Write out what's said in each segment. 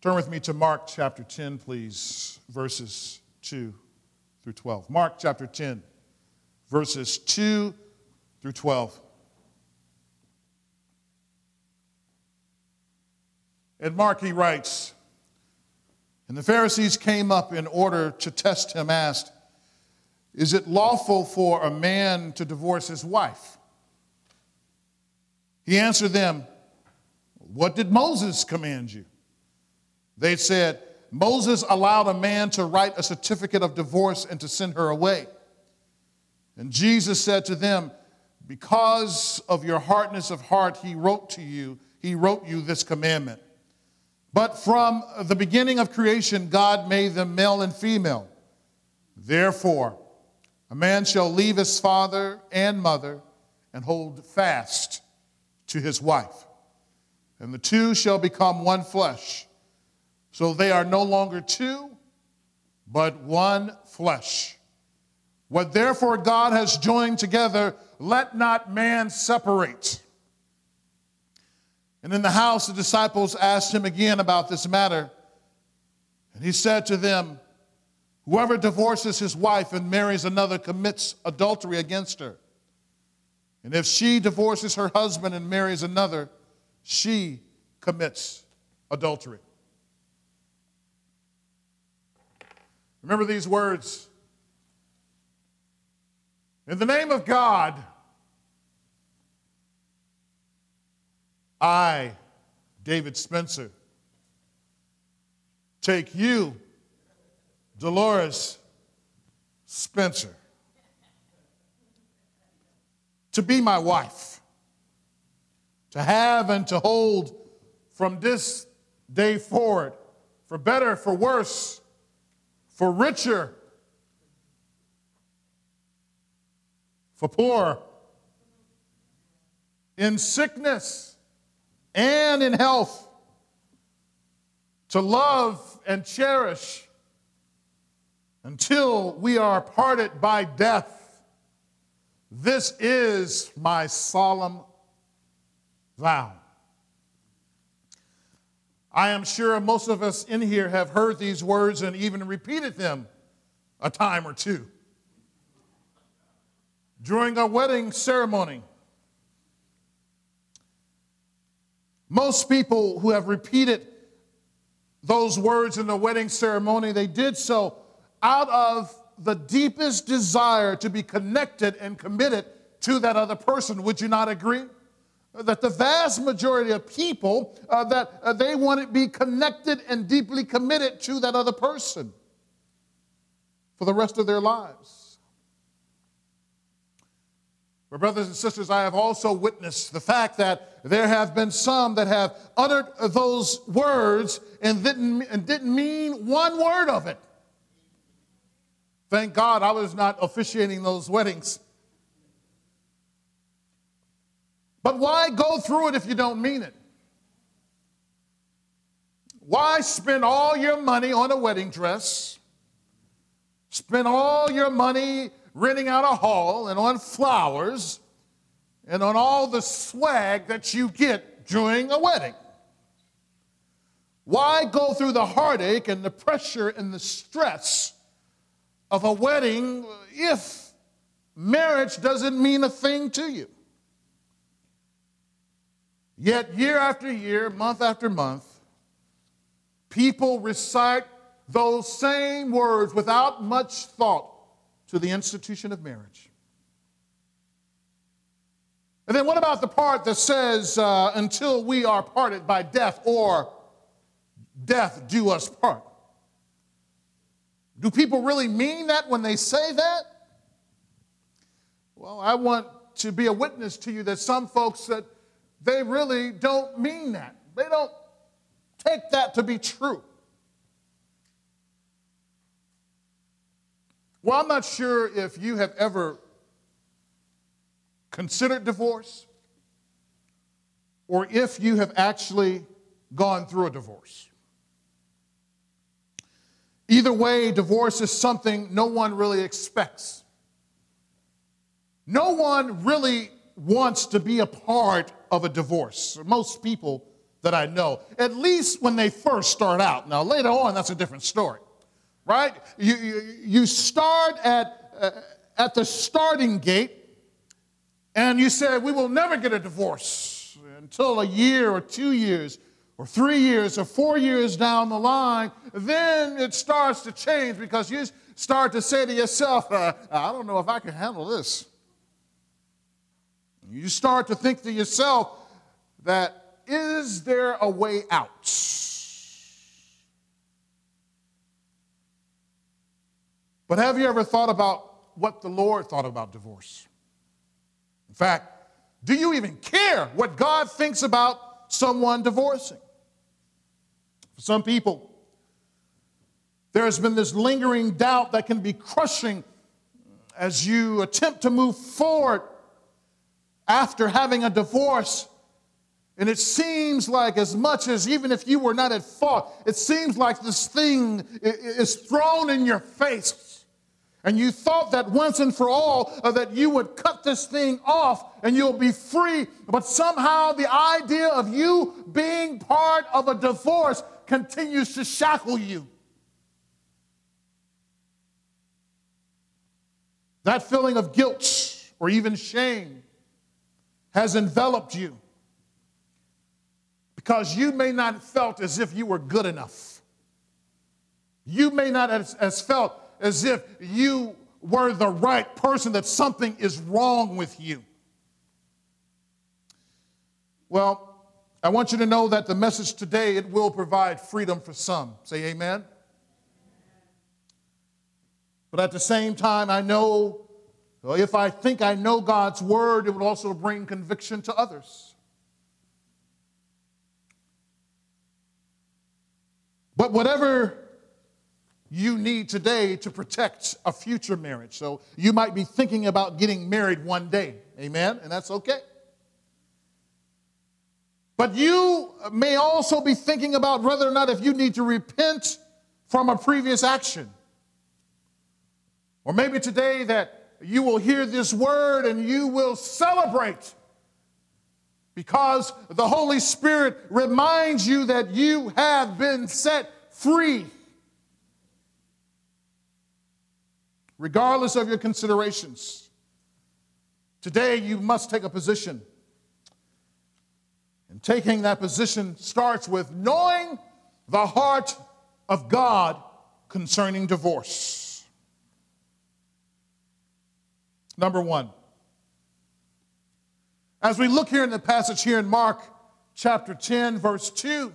Turn with me to Mark chapter 10, please, verses 2 through 12. Mark chapter 10, verses 2 through 12. And Mark, he writes, And the Pharisees came up in order to test him, asked, Is it lawful for a man to divorce his wife? He answered them, What did Moses command you? They said, Moses allowed a man to write a certificate of divorce and to send her away. And Jesus said to them, Because of your hardness of heart, he wrote to you, he wrote you this commandment. But from the beginning of creation, God made them male and female. Therefore, a man shall leave his father and mother and hold fast to his wife, and the two shall become one flesh. So they are no longer two, but one flesh. What therefore God has joined together, let not man separate. And in the house, the disciples asked him again about this matter. And he said to them, Whoever divorces his wife and marries another commits adultery against her. And if she divorces her husband and marries another, she commits adultery. Remember these words. In the name of God, I, David Spencer, take you, Dolores Spencer, to be my wife, to have and to hold from this day forward, for better, for worse, for richer, for poor, in sickness and in health, to love and cherish until we are parted by death. This is my solemn vow. I am sure most of us in here have heard these words and even repeated them a time or two. During a wedding ceremony, most people who have repeated those words in the wedding ceremony, they did so out of the deepest desire to be connected and committed to that other person. Would you not agree? That the vast majority of people uh, that uh, they want to be connected and deeply committed to that other person for the rest of their lives. My brothers and sisters i have also witnessed the fact that there have been some that have uttered those words and didn't, and didn't mean one word of it. Thank god i was not officiating those weddings But why go through it if you don't mean it? Why spend all your money on a wedding dress? Spend all your money renting out a hall and on flowers and on all the swag that you get during a wedding? Why go through the heartache and the pressure and the stress of a wedding if marriage doesn't mean a thing to you? Yet, year after year, month after month, people recite those same words without much thought to the institution of marriage. And then, what about the part that says, uh, until we are parted by death or death do us part? Do people really mean that when they say that? Well, I want to be a witness to you that some folks that they really don't mean that. They don't take that to be true. Well, I'm not sure if you have ever considered divorce or if you have actually gone through a divorce. Either way, divorce is something no one really expects. No one really wants to be a part of a divorce. Most people that I know, at least when they first start out. Now, later on, that's a different story, right? You, you, you start at, uh, at the starting gate and you say, We will never get a divorce until a year or two years or three years or four years down the line. Then it starts to change because you start to say to yourself, uh, I don't know if I can handle this. You start to think to yourself that is there a way out? But have you ever thought about what the Lord thought about divorce? In fact, do you even care what God thinks about someone divorcing? For some people, there has been this lingering doubt that can be crushing as you attempt to move forward after having a divorce. And it seems like, as much as even if you were not at fault, it seems like this thing is thrown in your face. And you thought that once and for all uh, that you would cut this thing off and you'll be free. But somehow the idea of you being part of a divorce continues to shackle you. That feeling of guilt or even shame has enveloped you because you may not have felt as if you were good enough. You may not have as felt as if you were the right person, that something is wrong with you. Well, I want you to know that the message today, it will provide freedom for some. Say amen. But at the same time, I know well, if I think I know God's word, it will also bring conviction to others. But whatever you need today to protect a future marriage. So you might be thinking about getting married one day. Amen? And that's okay. But you may also be thinking about whether or not if you need to repent from a previous action. Or maybe today that you will hear this word and you will celebrate because the Holy Spirit reminds you that you have been set free. Regardless of your considerations, today you must take a position. And taking that position starts with knowing the heart of God concerning divorce. Number one. As we look here in the passage here in Mark chapter 10, verse 2,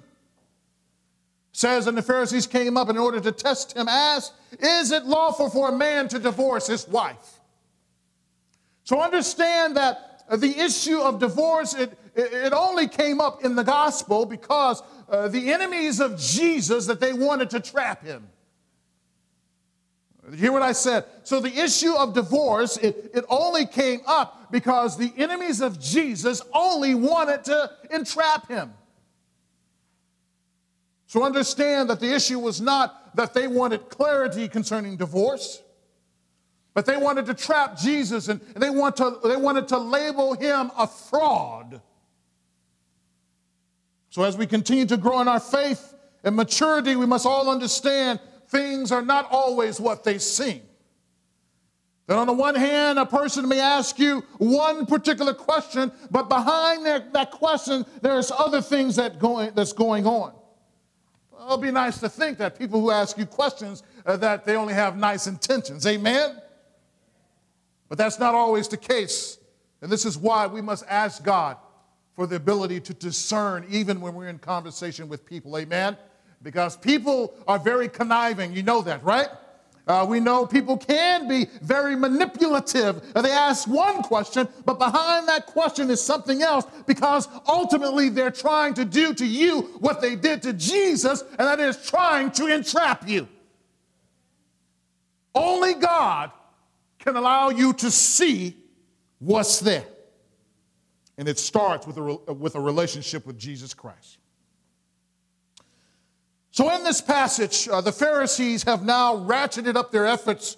says, And the Pharisees came up in order to test him, asked, Is it lawful for a man to divorce his wife? So understand that the issue of divorce, it, it only came up in the gospel because uh, the enemies of Jesus that they wanted to trap him. Hear what I said? So the issue of divorce, it, it only came up because the enemies of Jesus only wanted to entrap him. So understand that the issue was not that they wanted clarity concerning divorce, but they wanted to trap Jesus and, and they, want to, they wanted to label him a fraud. So as we continue to grow in our faith and maturity, we must all understand things are not always what they seem. That on the one hand, a person may ask you one particular question, but behind that, that question, there's other things that going, that's going on. It'll be nice to think that people who ask you questions, uh, that they only have nice intentions. Amen? But that's not always the case. And this is why we must ask God for the ability to discern even when we're in conversation with people. Amen? Because people are very conniving. You know that, right? Uh, we know people can be very manipulative. They ask one question, but behind that question is something else because ultimately they're trying to do to you what they did to Jesus, and that is trying to entrap you. Only God can allow you to see what's there. And it starts with a, with a relationship with Jesus Christ. So, in this passage, uh, the Pharisees have now ratcheted up their efforts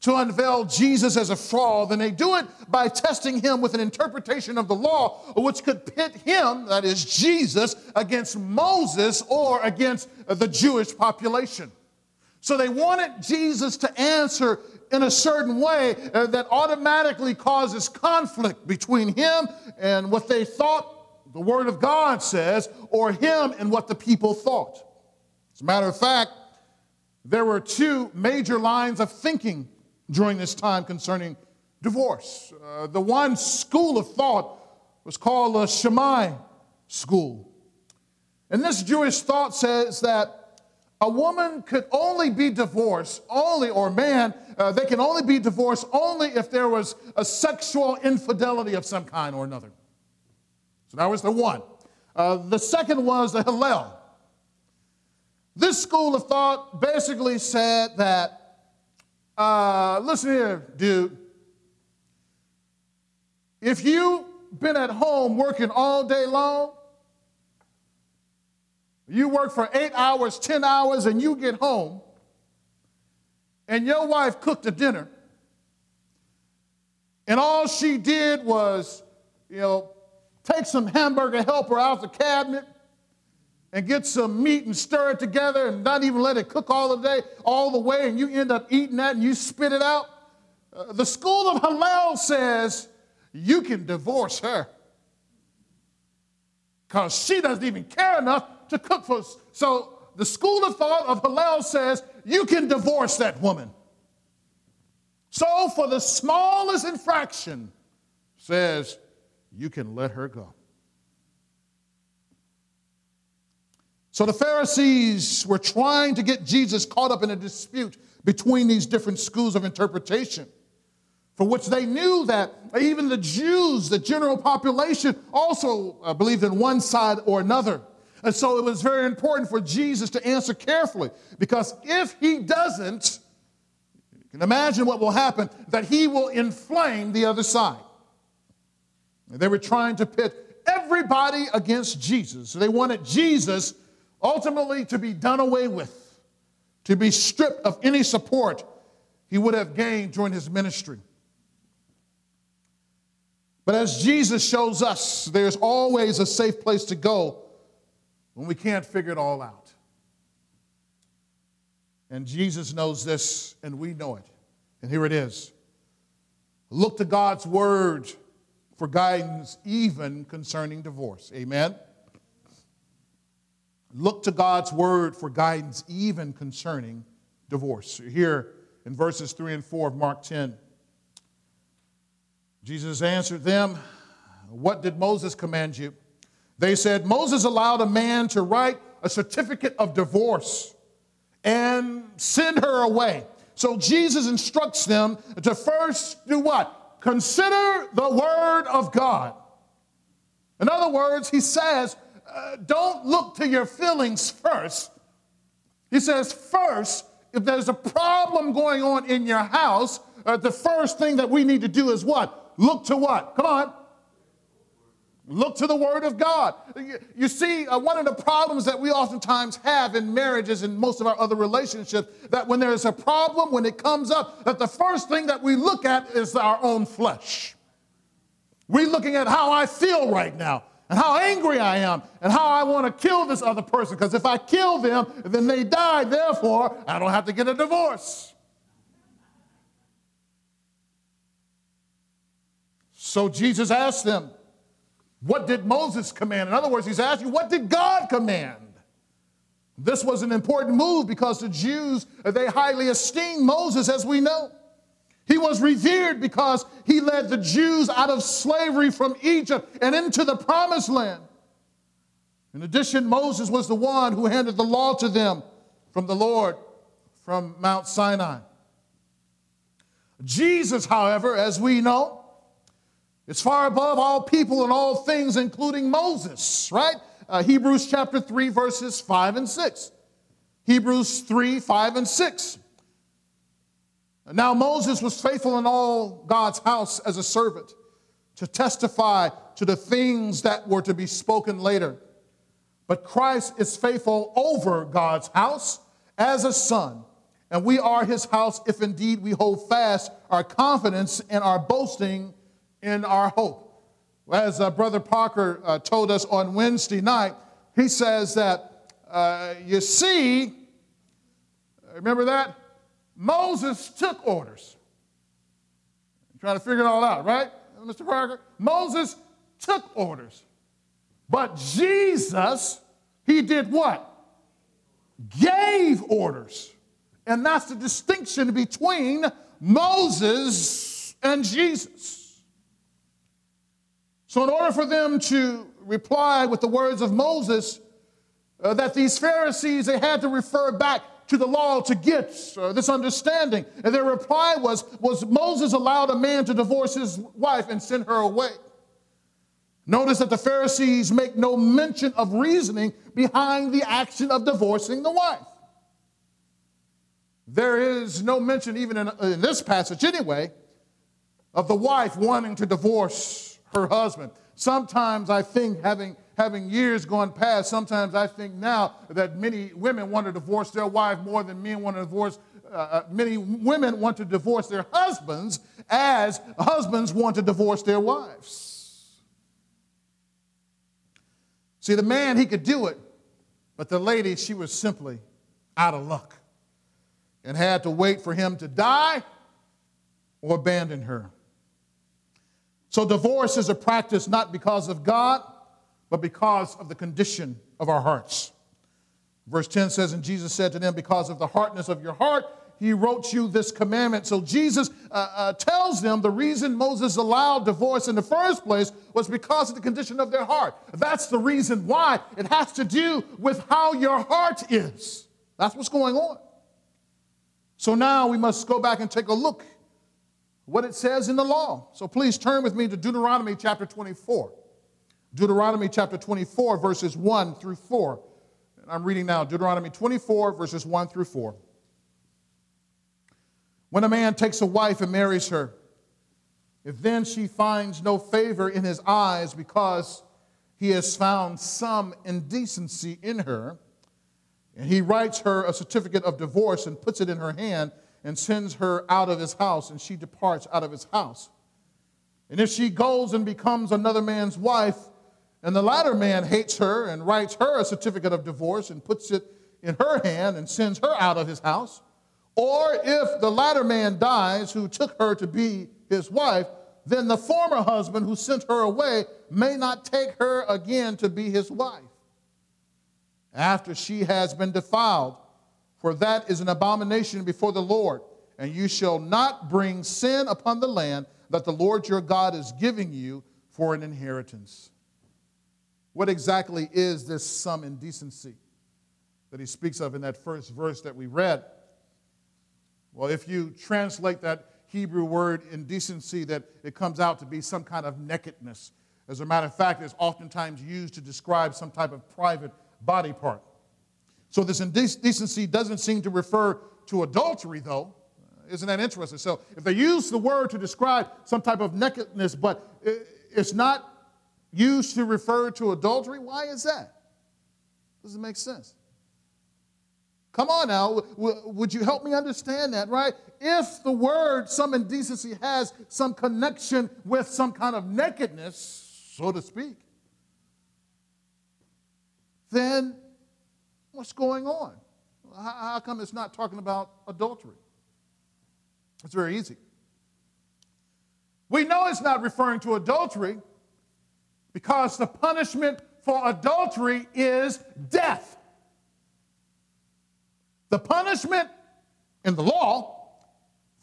to unveil Jesus as a fraud, and they do it by testing him with an interpretation of the law, which could pit him, that is Jesus, against Moses or against the Jewish population. So they wanted Jesus to answer in a certain way uh, that automatically causes conflict between him and what they thought the Word of God says, or him and what the people thought. As a matter of fact, there were two major lines of thinking during this time concerning divorce. Uh, the one school of thought was called the Shammai school. And this Jewish thought says that a woman could only be divorced, only, or man, uh, they can only be divorced only if there was a sexual infidelity of some kind or another. So that was the one. Uh, the second was the Hillel. This school of thought basically said that uh, listen here, dude. If you've been at home working all day long, you work for eight hours, 10 hours, and you get home, and your wife cooked a dinner, and all she did was, you know, take some hamburger helper out of the cabinet and get some meat and stir it together and not even let it cook all the day, all the way, and you end up eating that and you spit it out. Uh, the school of Hillel says you can divorce her because she doesn't even care enough to cook for us. So the school of thought of Hillel says you can divorce that woman. So for the smallest infraction, says you can let her go. So the Pharisees were trying to get Jesus caught up in a dispute between these different schools of interpretation, for which they knew that even the Jews, the general population, also uh, believed in one side or another. And so it was very important for Jesus to answer carefully, because if he doesn't, you can imagine what will happen, that he will inflame the other side. And they were trying to pit everybody against Jesus. So they wanted Jesus ultimately to be done away with, to be stripped of any support he would have gained during his ministry. But as Jesus shows us, there's always a safe place to go when we can't figure it all out. And Jesus knows this, and we know it. And here it is Look to God's word for guidance, even concerning divorce. Amen. Look to God's word for guidance, even concerning divorce. Here in verses 3 and 4 of Mark 10, Jesus answered them, What did Moses command you? They said, Moses allowed a man to write a certificate of divorce and send her away. So Jesus instructs them to first do what? Consider the word of God. In other words, he says, uh, don't look to your feelings first. He says, first, if there's a problem going on in your house, uh, the first thing that we need to do is what? Look to what? Come on. Look to the Word of God. You, you see, uh, one of the problems that we oftentimes have in marriages and most of our other relationships, that when there's a problem, when it comes up, that the first thing that we look at is our own flesh. We're looking at how I feel right now and how angry I am and how I want to kill this other person because if I kill them, then they die. Therefore, I don't have to get a divorce. So Jesus asked them, What did Moses command? In other words, he's asking, What did God command? This was an important move because the Jews, they highly esteemed Moses, as we know. He was revered because he led the Jews out of slavery from Egypt and into the promised land. In addition, Moses was the one who handed the law to them from the Lord from Mount Sinai. Jesus, however, as we know, is far above all people and all things, including Moses, right? Uh, Hebrews chapter 3, verses 5 and 6. Hebrews 3, 5 and 6. Now, Moses was faithful in all God's house as a servant to testify to the things that were to be spoken later. But Christ is faithful over God's house as a son And we are his house if indeed we hold fast our confidence and our boasting in our hope. As uh, Brother Parker uh, told us on Wednesday night, he says that, uh, you see, remember that? Moses took orders. I'm trying to figure it all out, right, Mr. Parker? Moses took orders. But Jesus, he did what? Gave orders. And that's the distinction between Moses and Jesus. So, in order for them to reply with the words of Moses, uh, that these Pharisees, they had to refer back to the law to get uh, this understanding. And their reply was, was Moses allowed a man to divorce his wife and send her away. Notice that the Pharisees make no mention of reasoning behind the action of divorcing the wife. There is no mention, even in, in, this passage anyway, of the wife wanting to divorce her husband. Sometimes I think, having, having years gone past, sometimes I think now that many women want to divorce their wife more than men want to divorce. Uh, uh many women want to divorce their husbands as husbands want to divorce their wives. See, the man, he could do it, but the lady, she was simply out of luck and had to wait for him to die or abandon her. So, divorce is a practice not because of God, but because of the condition of our hearts. Verse 10 says, And Jesus said to them, Because of the hardness of your heart, he wrote you this commandment. So Jesus uh, uh, tells them the reason Moses allowed divorce in the first place was because of the condition of their heart. That's the reason why. It has to do with how your heart is. That's what's going on. So now we must go back and take a look what it says in the law. So please turn with me to Deuteronomy chapter 24. Deuteronomy chapter 24, verses 1 through 4. And I'm reading now Deuteronomy 24, verses 1 through 4. When a man takes a wife and marries her, if then she finds no favor in his eyes because he has found some indecency in her, and he writes her a certificate of divorce and puts it in her hand and sends her out of his house, and she departs out of his house. And if she goes and becomes another man's wife, and the latter man hates her and writes her a certificate of divorce and puts it in her hand and sends her out of his house, or if the latter man dies who took her to be his wife, then the former husband who sent her away may not take her again to be his wife after she has been defiled, for that is an abomination before the Lord. And you shall not bring sin upon the land that the Lord your God is giving you for an inheritance. What exactly is this some indecency that he speaks of in that first verse that we read? Well, if you translate that Hebrew word indecency, that it comes out to be some kind of nakedness. As a matter of fact, it's oftentimes used to describe some type of private body part. So this indecency doesn't seem to refer to adultery, though. Isn't that interesting? So if they use the word to describe some type of nakedness, but it's not used to refer to adultery, why is that? Doesn't make sense. Come on now, would you help me understand that, right? If the word some indecency has some connection with some kind of nakedness, so to speak, then what's going on? How come it's not talking about adultery? It's very easy. We know it's not referring to adultery because the punishment for adultery is death. The punishment in the law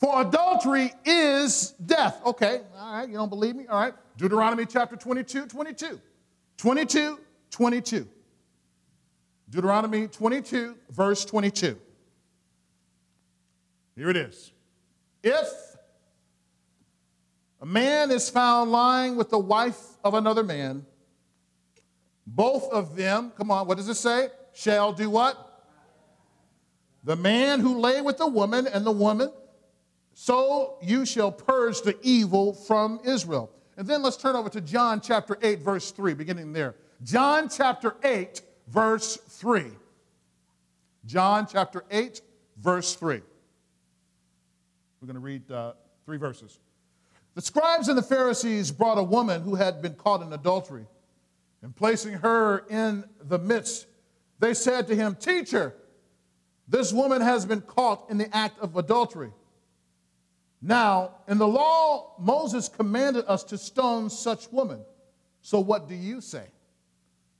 for adultery is death. Okay, all right, you don't believe me? All right. Deuteronomy chapter 22, 22. 22, 22. Deuteronomy 22, verse 22. Here it is. If a man is found lying with the wife of another man, both of them, come on, what does it say? Shall do what? the man who lay with the woman and the woman, so you shall purge the evil from Israel. And then let's turn over to John chapter 8, verse 3, beginning there. John chapter 8, verse 3. John chapter 8, verse 3. We're going to read uh, three verses. The scribes and the Pharisees brought a woman who had been caught in adultery, and placing her in the midst, they said to him, Teacher, this woman has been caught in the act of adultery. Now, in the law, Moses commanded us to stone such women. So, what do you say?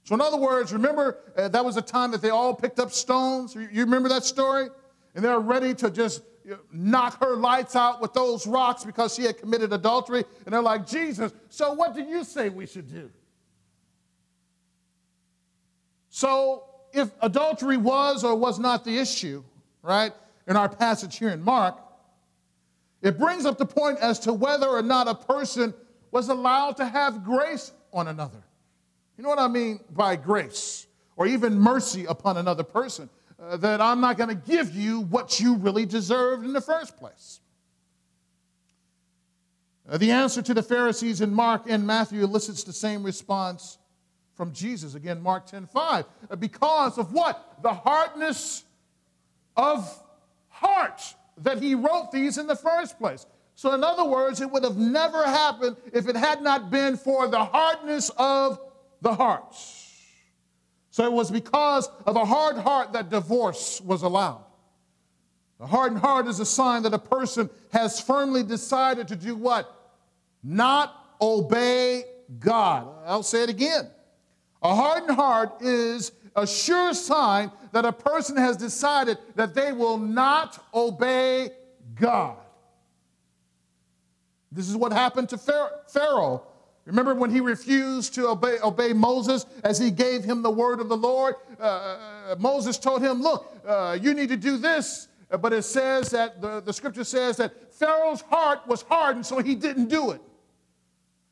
So, in other words, remember uh, that was a time that they all picked up stones. You, remember that story? And they're ready to just knock her lights out with those rocks because she had committed adultery. And they're like, Jesus, so what do you say we should do? So, if adultery was or was not the issue, right, in our passage here in Mark, it brings up the point as to whether or not a person was allowed to have grace on another. You know what I mean by grace, or even mercy upon another person? Uh, that I'm not going to give you what you really deserved in the first place. Uh, the answer to the Pharisees in Mark and Matthew elicits the same response from Jesus. Again, Mark 10 5. Uh, because of what? The hardness of heart that he wrote these in the first place. So, in other words, it would have never happened if it had not been for the hardness of the hearts. So, it was because of a hard heart that divorce was allowed. A hardened heart is a sign that a person has firmly decided to do what? Not obey God. I'll say it again. A hardened heart is a sure sign that a person has decided that they will not obey God. This is what happened to Pharaoh. Remember when he refused to obey, obey Moses as he gave him the word of the Lord? Uh, uh Moses told him, Look, uh, you need to do this. But it says that the, the scripture says that Pharaoh's heart was hardened, so he didn't do it.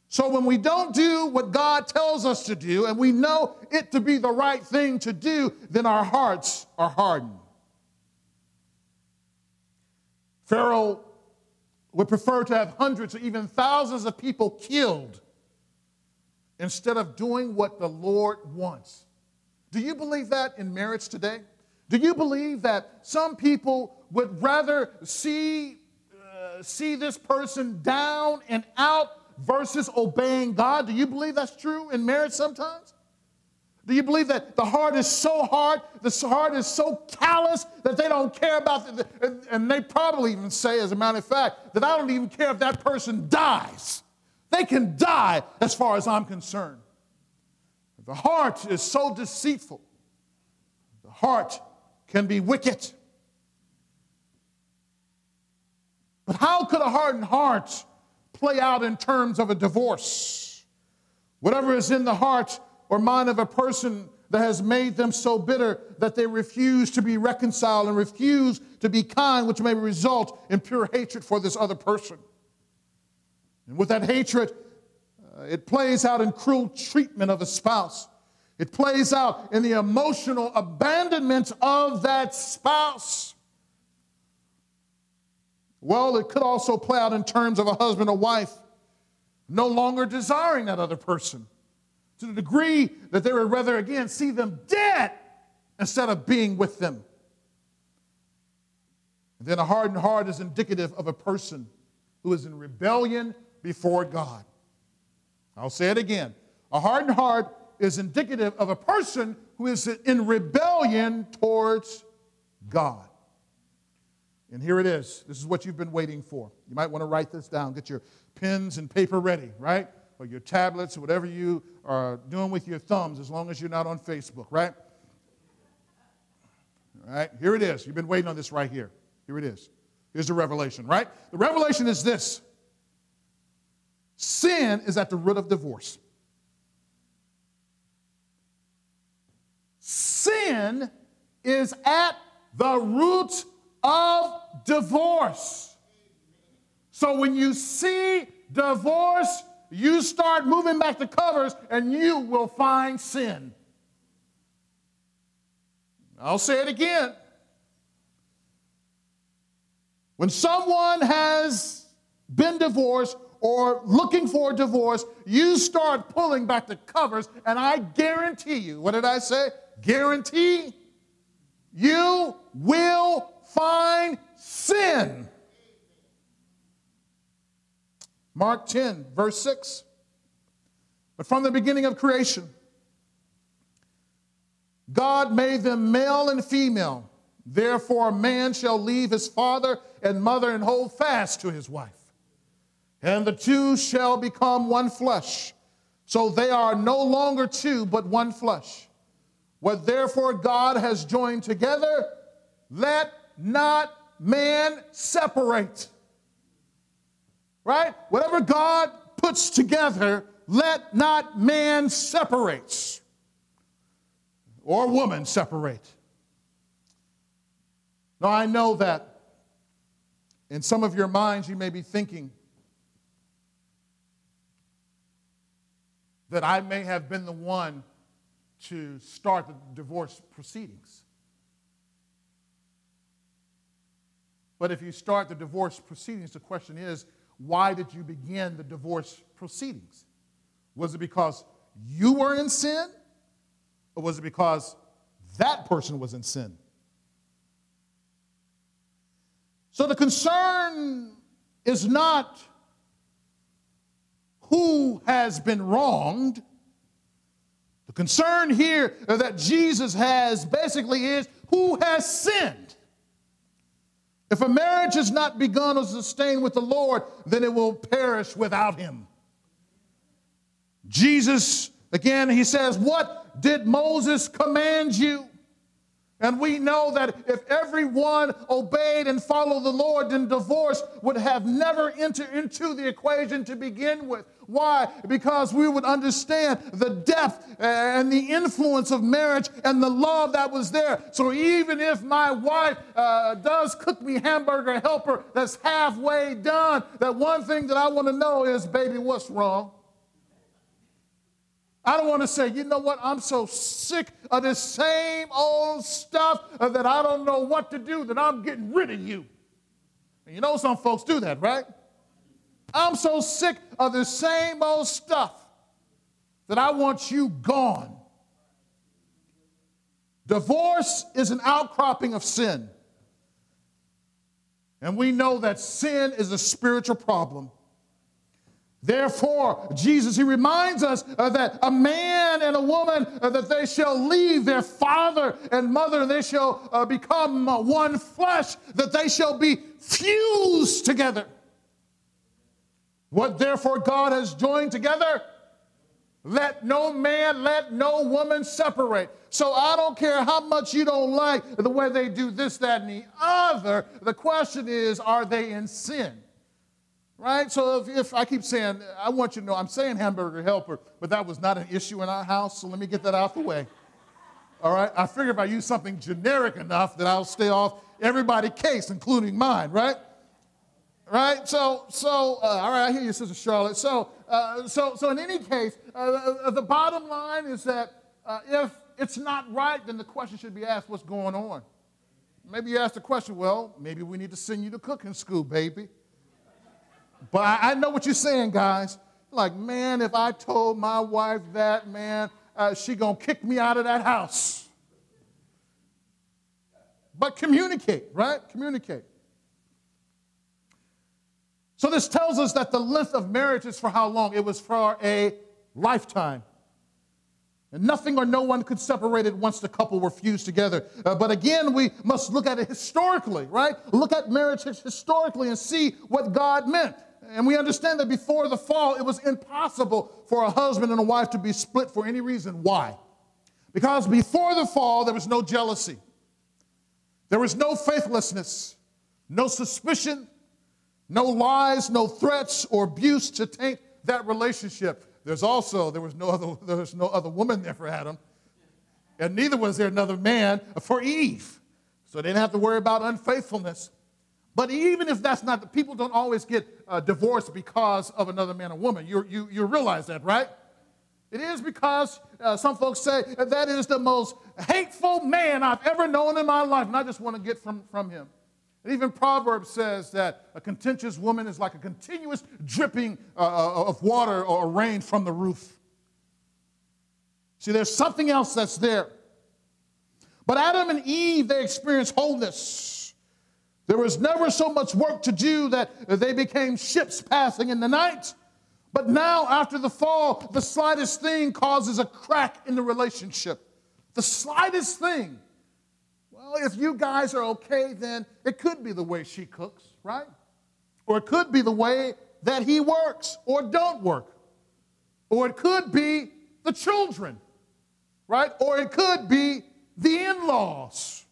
So when we don't do what God tells us to do and we know it to be the right thing to do, then our hearts are hardened. Pharaoh would prefer to have hundreds or even thousands of people killed instead of doing what the Lord wants. Do you believe that in marriage today? Do you believe that some people would rather see, uh, see this person down and out versus obeying God. Do you believe that's true in marriage sometimes? Do you believe that the heart is so hard, the heart is so callous that they don't care about the, and they probably even say, as a matter of fact, that I don't even care if that person dies. They can die as far as I'm concerned. The heart is so deceitful. The heart can be wicked. But how could a hardened heart play out in terms of a divorce. Whatever is in the heart or mind of a person that has made them so bitter that they refuse to be reconciled and refuse to be kind, which may result in pure hatred for this other person. And with that hatred, uh, it plays out in cruel treatment of a spouse. It plays out in the emotional abandonment of that spouse. Well, it could also play out in terms of a husband or wife no longer desiring that other person to the degree that they would rather, again, see them dead instead of being with them. And then a hardened heart is indicative of a person who is in rebellion before God. I'll say it again. A hardened heart is indicative of a person who is in rebellion towards God. And here it is. This is what you've been waiting for. You might want to write this down. Get your pens and paper ready, right? Or your tablets, whatever you are doing with your thumbs, as long as you're not on Facebook, right? All right, here it is. You've been waiting on this right here. Here it is. Here's the revelation, right? The revelation is this sin is at the root of divorce. Sin is at the root of divorce. So when you see divorce, you start moving back the covers and you will find sin. I'll say it again. When someone has been divorced or looking for a divorce, you start pulling back the covers, and I guarantee you, what did I say? Guarantee you will find sin. Mark 10, verse 6. But from the beginning of creation, God made them male and female. Therefore, a man shall leave his father and mother and hold fast to his wife, and the two shall become one flesh. So they are no longer two, but one flesh. What therefore God has joined together, let not man separate. Right? Whatever God puts together, let not man separate or woman separate. Now, I know that in some of your minds you may be thinking that I may have been the one to start the divorce proceedings. But if you start the divorce proceedings, the question is why did you begin the divorce proceedings? Was it because you were in sin? Or was it because that person was in sin? So the concern is not who has been wronged. The concern here that Jesus has basically is who has sinned. If a marriage has not begun or sustained with the Lord, then it will perish without him. Jesus, again, he says, What did Moses command you? And we know that if everyone obeyed and followed the Lord, then divorce would have never entered into the equation to begin with. Why? Because we would understand the depth and the influence of marriage and the love that was there. So even if my wife uh, does cook me hamburger helper that's halfway done, that one thing that I want to know is, baby, what's wrong? I don't want to say, you know what, I'm so sick of this same old stuff that I don't know what to do, that I'm getting rid of you. And you know some folks do that, right? I'm so sick of the same old stuff that I want you gone. Divorce is an outcropping of sin. And we know that sin is a spiritual problem. Therefore, Jesus, he reminds us uh, that a man and a woman, uh, that they shall leave their father and mother, and they shall uh, become uh, one flesh, that they shall be fused together. What therefore God has joined together, let no man, let no woman separate. So I don't care how much you don't like the way they do this, that, and the other. The question is, are they in sin? Right? So if, if, I keep saying, I want you to know, I'm saying hamburger helper, but that was not an issue in our house, so let me get that out the way. All right? I figure if I use something generic enough that I'll stay off everybody's case, including mine, right? Right? So, so uh, all right, I hear you, Sister Charlotte. So, uh, so, so in any case, uh, uh the bottom line is that uh, if it's not right, then the question should be asked, what's going on? Maybe you ask the question, well, maybe we need to send you to cooking school, baby. But I, I know what you're saying, guys. Like, man, if I told my wife that, man, uh, she gonna kick me out of that house. But communicate, right? Communicate. So this tells us that the length of marriage is for how long? It was for a lifetime. And nothing or no one could separate it once the couple were fused together. Uh, but again, we must look at it historically, right? Look at marriage historically and see what God meant. And we understand that before the fall, it was impossible for a husband and a wife to be split for any reason. Why? Because before the fall, there was no jealousy, there was no faithlessness, no suspicion, no lies, no threats or abuse to taint that relationship. There's also, there was no other, there was no other woman there for Adam, and neither was there another man for Eve. So they didn't have to worry about unfaithfulness. But even if that's not, the people don't always get uh, divorced because of another man or woman. You, you, you realize that, right? It is because uh, some folks say that is the most hateful man I've ever known in my life, and I just want to get from, from him. And even Proverbs says that a contentious woman is like a continuous dripping uh, uh of water or rain from the roof. See, there's something else that's there. But Adam and Eve, they experienced wholeness There was never so much work to do that they became ships passing in the night. But now, after the fall, the slightest thing causes a crack in the relationship. The slightest thing. Well, if you guys are okay, then it could be the way she cooks, right? Or it could be the way that he works or don't work. Or it could be the children, right? Or it could be the in laws.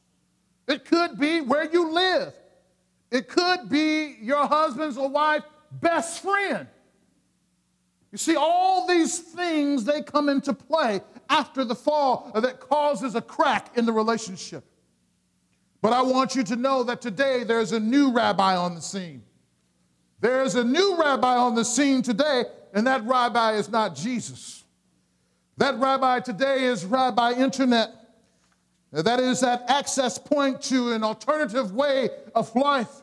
It could be where you live. It could be your husband's or wife's best friend. You see, all these things, they come into play after the fall that causes a crack in the relationship. But I want you to know that today there's a new rabbi on the scene. There's a new rabbi on the scene today, and that rabbi is not Jesus. That rabbi today is Rabbi Internet. That is that access point to an alternative way of life.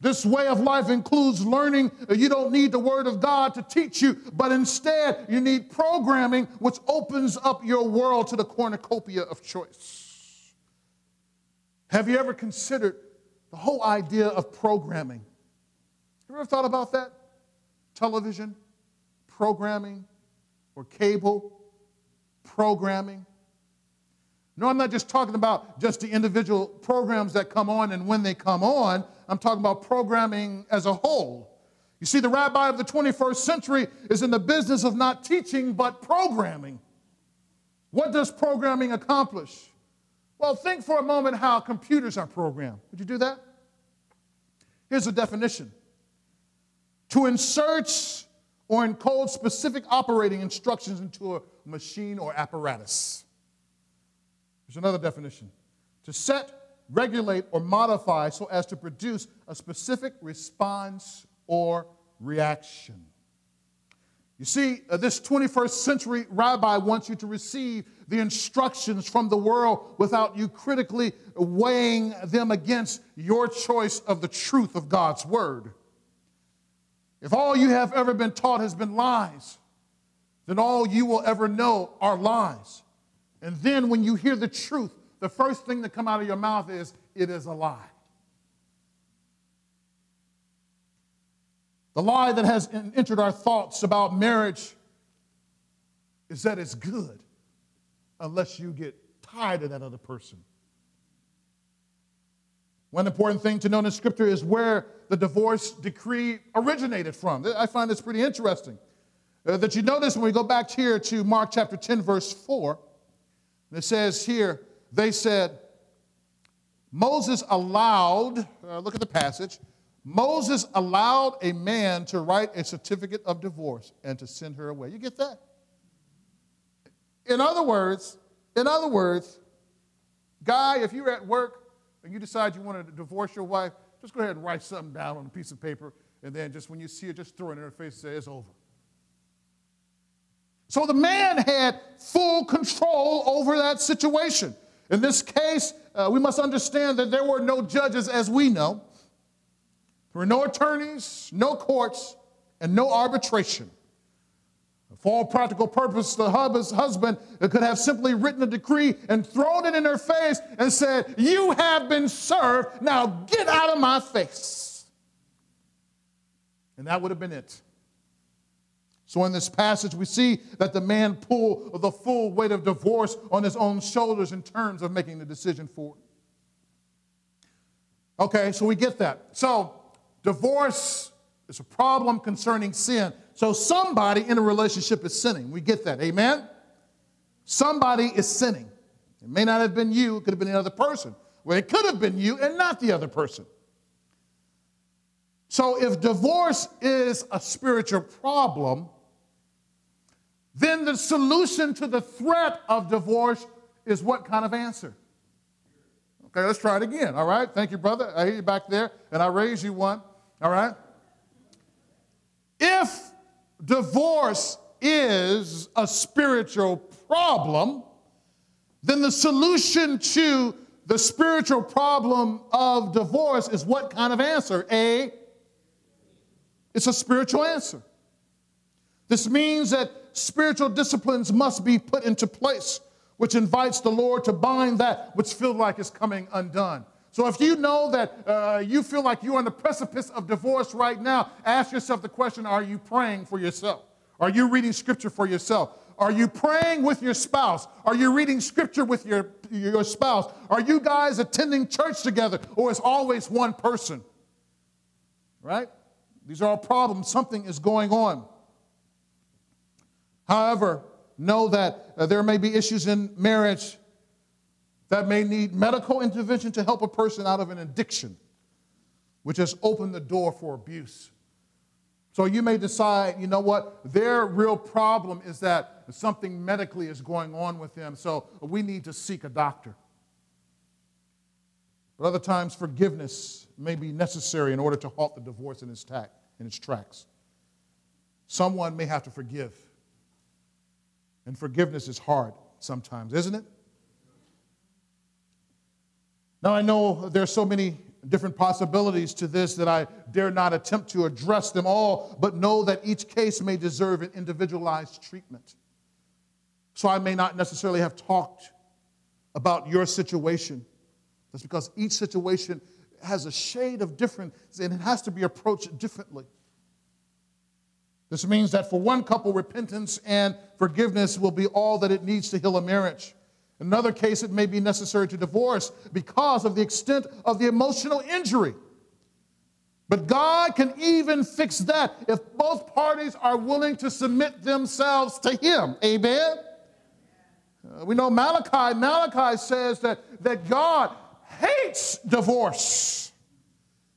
This way of life includes learning. You don't need the Word of God to teach you, but instead you need programming, which opens up your world to the cornucopia of choice. Have you ever considered the whole idea of programming? Have you ever thought about that? Television, programming, or cable, programming. No, I'm not just talking about just the individual programs that come on and when they come on. I'm talking about programming as a whole. You see, the rabbi of the 21st century is in the business of not teaching, but programming. What does programming accomplish? Well, think for a moment how computers are programmed. Would you do that? Here's a definition to insert or encode specific operating instructions into a machine or apparatus. There's another definition to set, regulate, or modify so as to produce a specific response or reaction. You see, uh, this 21st century rabbi wants you to receive the instructions from the world without you critically weighing them against your choice of the truth of God's word. If all you have ever been taught has been lies, then all you will ever know are lies. And then when you hear the truth, the first thing that come out of your mouth is, it is a lie. The lie that has entered our thoughts about marriage is that it's good unless you get tired of that other person. One important thing to know in scripture is where the divorce decree originated from. I find this pretty interesting. Uh, that you notice when we go back here to Mark chapter 10, verse 4, it says here, they said, Moses allowed, uh, look at the passage, Moses allowed a man to write a certificate of divorce and to send her away. You get that? In other words, in other words, guy, if you're at work and you decide you want to divorce your wife, just go ahead and write something down on a piece of paper, and then just when you see it, just throw it in her face and say, it's over. So the man had full control over that situation. In this case, uh, we must understand that there were no judges as we know. There were no attorneys, no courts, and no arbitration. For all practical purposes, the husband could have simply written a decree and thrown it in her face and said, You have been served, now get out of my face. And that would have been it. So, in this passage, we see that the man pulled the full weight of divorce on his own shoulders in terms of making the decision for it. Okay, so we get that. So, divorce is a problem concerning sin. So, somebody in a relationship is sinning. We get that. Amen? Somebody is sinning. It may not have been you, it could have been another person. Well, it could have been you and not the other person. So, if divorce is a spiritual problem, then the solution to the threat of divorce is what kind of answer? Okay, let's try it again. All right, thank you, brother. I hear you back there, and I raise you one. All right. If divorce is a spiritual problem, then the solution to the spiritual problem of divorce is what kind of answer? A, it's a spiritual answer. This means that spiritual disciplines must be put into place, which invites the Lord to bind that which feels like is coming undone. So if you know that uh, you feel like you're on the precipice of divorce right now, ask yourself the question are you praying for yourself? Are you reading scripture for yourself? Are you praying with your spouse? Are you reading scripture with your, your spouse? Are you guys attending church together? Or is always one person? Right? These are all problems. Something is going on. However, know that uh, there may be issues in marriage that may need medical intervention to help a person out of an addiction, which has opened the door for abuse. So you may decide, you know what, their real problem is that something medically is going on with them, so we need to seek a doctor. But other times, forgiveness may be necessary in order to halt the divorce in its, tack, in its tracks. Someone may have to forgive. And forgiveness is hard sometimes, isn't it? Now, I know there's so many different possibilities to this that I dare not attempt to address them all, but know that each case may deserve an individualized treatment. So I may not necessarily have talked about your situation. That's because each situation has a shade of difference and it has to be approached differently. This means that for one couple, repentance and forgiveness will be all that it needs to heal a marriage. In another case, it may be necessary to divorce because of the extent of the emotional injury. But God can even fix that if both parties are willing to submit themselves to Him. Amen? Uh, we know Malachi, Malachi says that, that God hates divorce.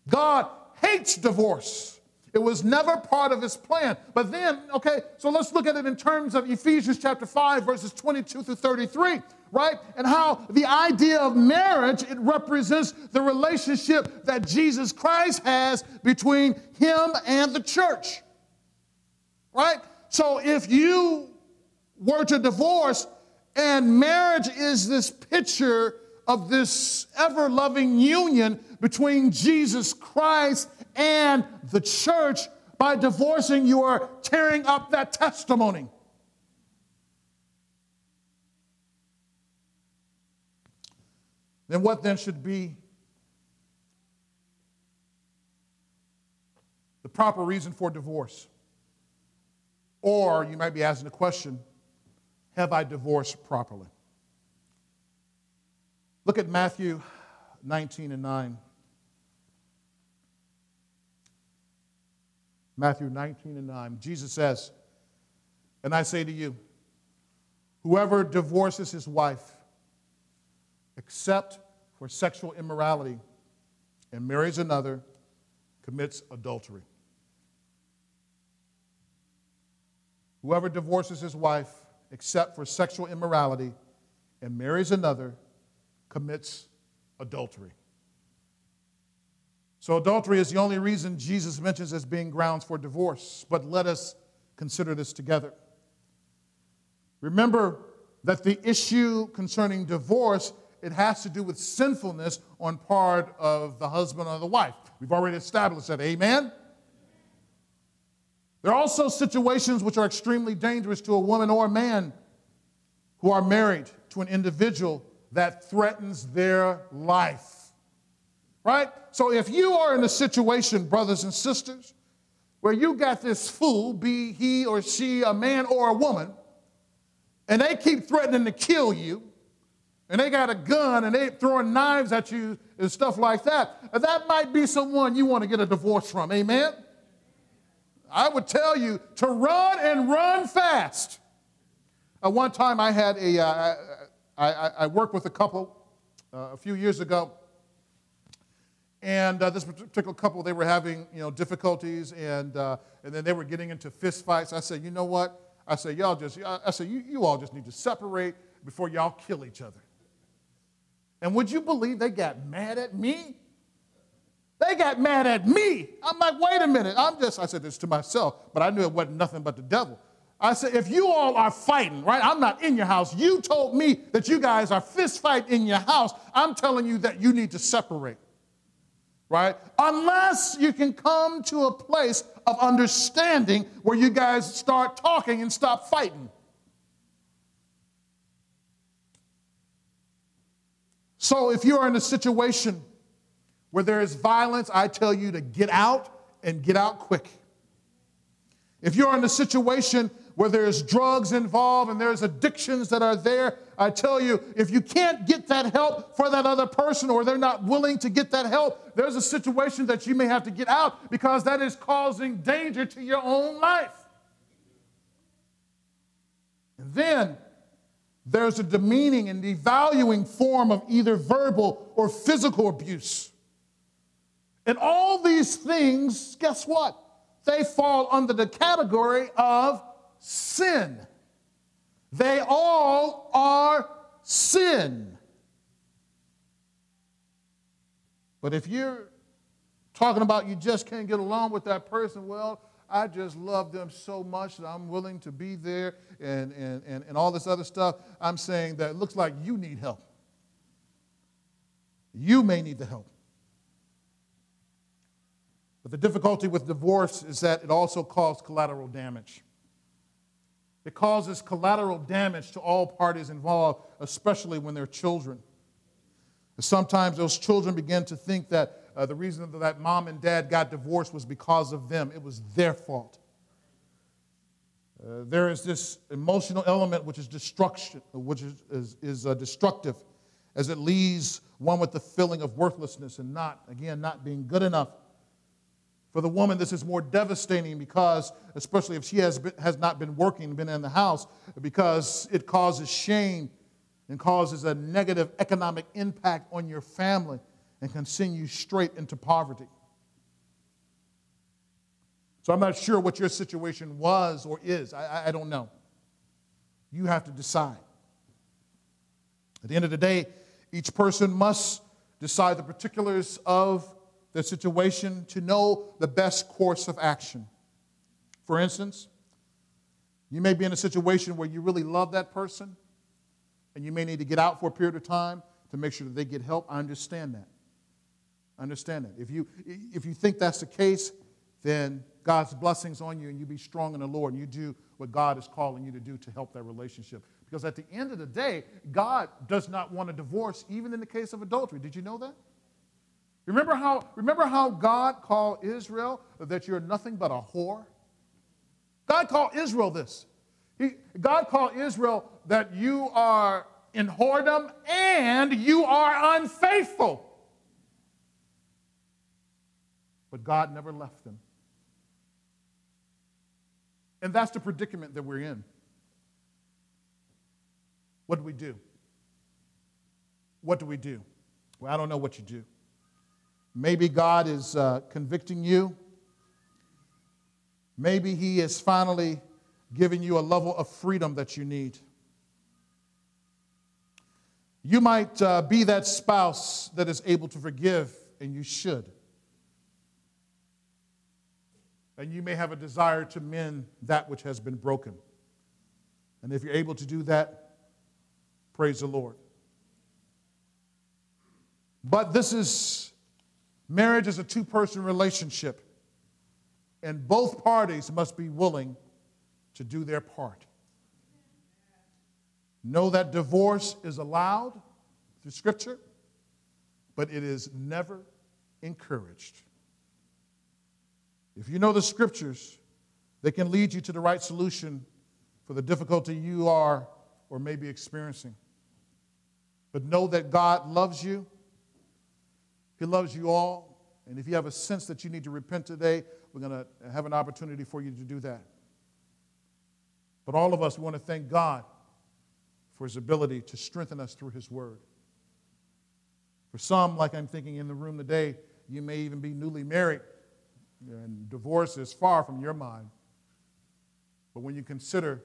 God hates divorce. It was never part of his plan. But then, okay, so let's look at it in terms of Ephesians chapter 5, verses 22 through 33, right? And how the idea of marriage, it represents the relationship that Jesus Christ has between him and the church, right? So if you were to divorce, and marriage is this picture of this ever loving union between Jesus Christ and the church. By divorcing, you are tearing up that testimony. Then, what then should be the proper reason for divorce? Or you might be asking the question Have I divorced properly? Look at Matthew 19 and 9. Matthew 19 and 9. Jesus says, And I say to you, whoever divorces his wife, except for sexual immorality, and marries another, commits adultery. Whoever divorces his wife, except for sexual immorality, and marries another, commits adultery. So, adultery is the only reason Jesus mentions as being grounds for divorce. But let us consider this together. Remember that the issue concerning divorce it has to do with sinfulness on part of the husband or the wife. We've already established that. Amen. There are also situations which are extremely dangerous to a woman or a man who are married to an individual that threatens their life. Right? So if you are in a situation, brothers and sisters, where you got this fool, be he or she a man or a woman, and they keep threatening to kill you, and they got a gun and they throwing knives at you and stuff like that, that might be someone you want to get a divorce from. Amen? I would tell you to run and run fast. Uh, one time I had a, uh, I, I, I worked with a couple uh, a few years ago, and uh, this particular couple, they were having you know difficulties, and uh, and then they were getting into fist fights. I said, you know what? I said, y'all just, I said, you, you all just need to separate before y'all kill each other. And would you believe they got mad at me? They got mad at me. I'm like, wait a minute. I'm just, I said this to myself, but I knew it wasn't nothing but the devil. I said, if you all are fighting, right? I'm not in your house. You told me that you guys are fist fight in your house. I'm telling you that you need to separate, right? Unless you can come to a place of understanding where you guys start talking and stop fighting. So if you're in a situation where there is violence, I tell you to get out and get out quick. If you're in a situation where there's drugs involved and there's addictions that are there, I tell you, if you can't get that help for that other person or they're not willing to get that help, there's a situation that you may have to get out because that is causing danger to your own life. And then there's a demeaning and devaluing form of either verbal or physical abuse. And all these things, guess what? They fall under the category of sin. They all are sin. But if you're talking about you just can't get along with that person, well, I just love them so much that I'm willing to be there and, and, and, and all this other stuff. I'm saying that it looks like you need help. You may need the help. But the difficulty with divorce is that it also causes collateral damage. It causes collateral damage to all parties involved, especially when they're children. sometimes those children begin to think that uh, the reason that mom and dad got divorced was because of them, it was their fault. Uh, there is this emotional element which is destruction, which is, is, is uh, destructive, as it leaves one with the feeling of worthlessness and not, again, not being good enough. For the woman, this is more devastating because, especially if she has, been, has not been working, been in the house, because it causes shame and causes a negative economic impact on your family and can send you straight into poverty. So I'm not sure what your situation was or is. I, I don't know. You have to decide. At the end of the day, each person must decide the particulars of the situation to know the best course of action. For instance, you may be in a situation where you really love that person and you may need to get out for a period of time to make sure that they get help. I understand that. Understand that. If you, if you think that's the case, then God's blessings on you and you be strong in the Lord and you do what God is calling you to do to help that relationship. Because at the end of the day, God does not want a divorce, even in the case of adultery. Did you know that? Remember how, remember how God called Israel that you're nothing but a whore? God called Israel this. He, God called Israel that you are in whoredom and you are unfaithful. But God never left them. And that's the predicament that we're in. What do we do? What do we do? Well, I don't know what you do. Maybe God is uh, convicting you. Maybe He is finally giving you a level of freedom that you need. You might uh, be that spouse that is able to forgive, and you should. and you may have a desire to mend that which has been broken. And if you're able to do that, praise the Lord. But this is marriage is a two person relationship, and both parties must be willing to do their part. Know that divorce is allowed through Scripture, but it is never encouraged. If you know the scriptures, they can lead you to the right solution for the difficulty you are or may be experiencing. But know that God loves you. He loves you all. And if you have a sense that you need to repent today, we're going to have an opportunity for you to do that. But all of us we want to thank God for his ability to strengthen us through his word. For some, like I'm thinking in the room today, you may even be newly married and divorce is far from your mind. But when you consider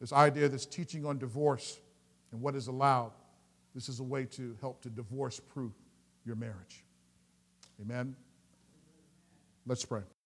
this idea, this teaching on divorce and what is allowed, this is a way to help to divorce proof your marriage. Amen? Let's pray.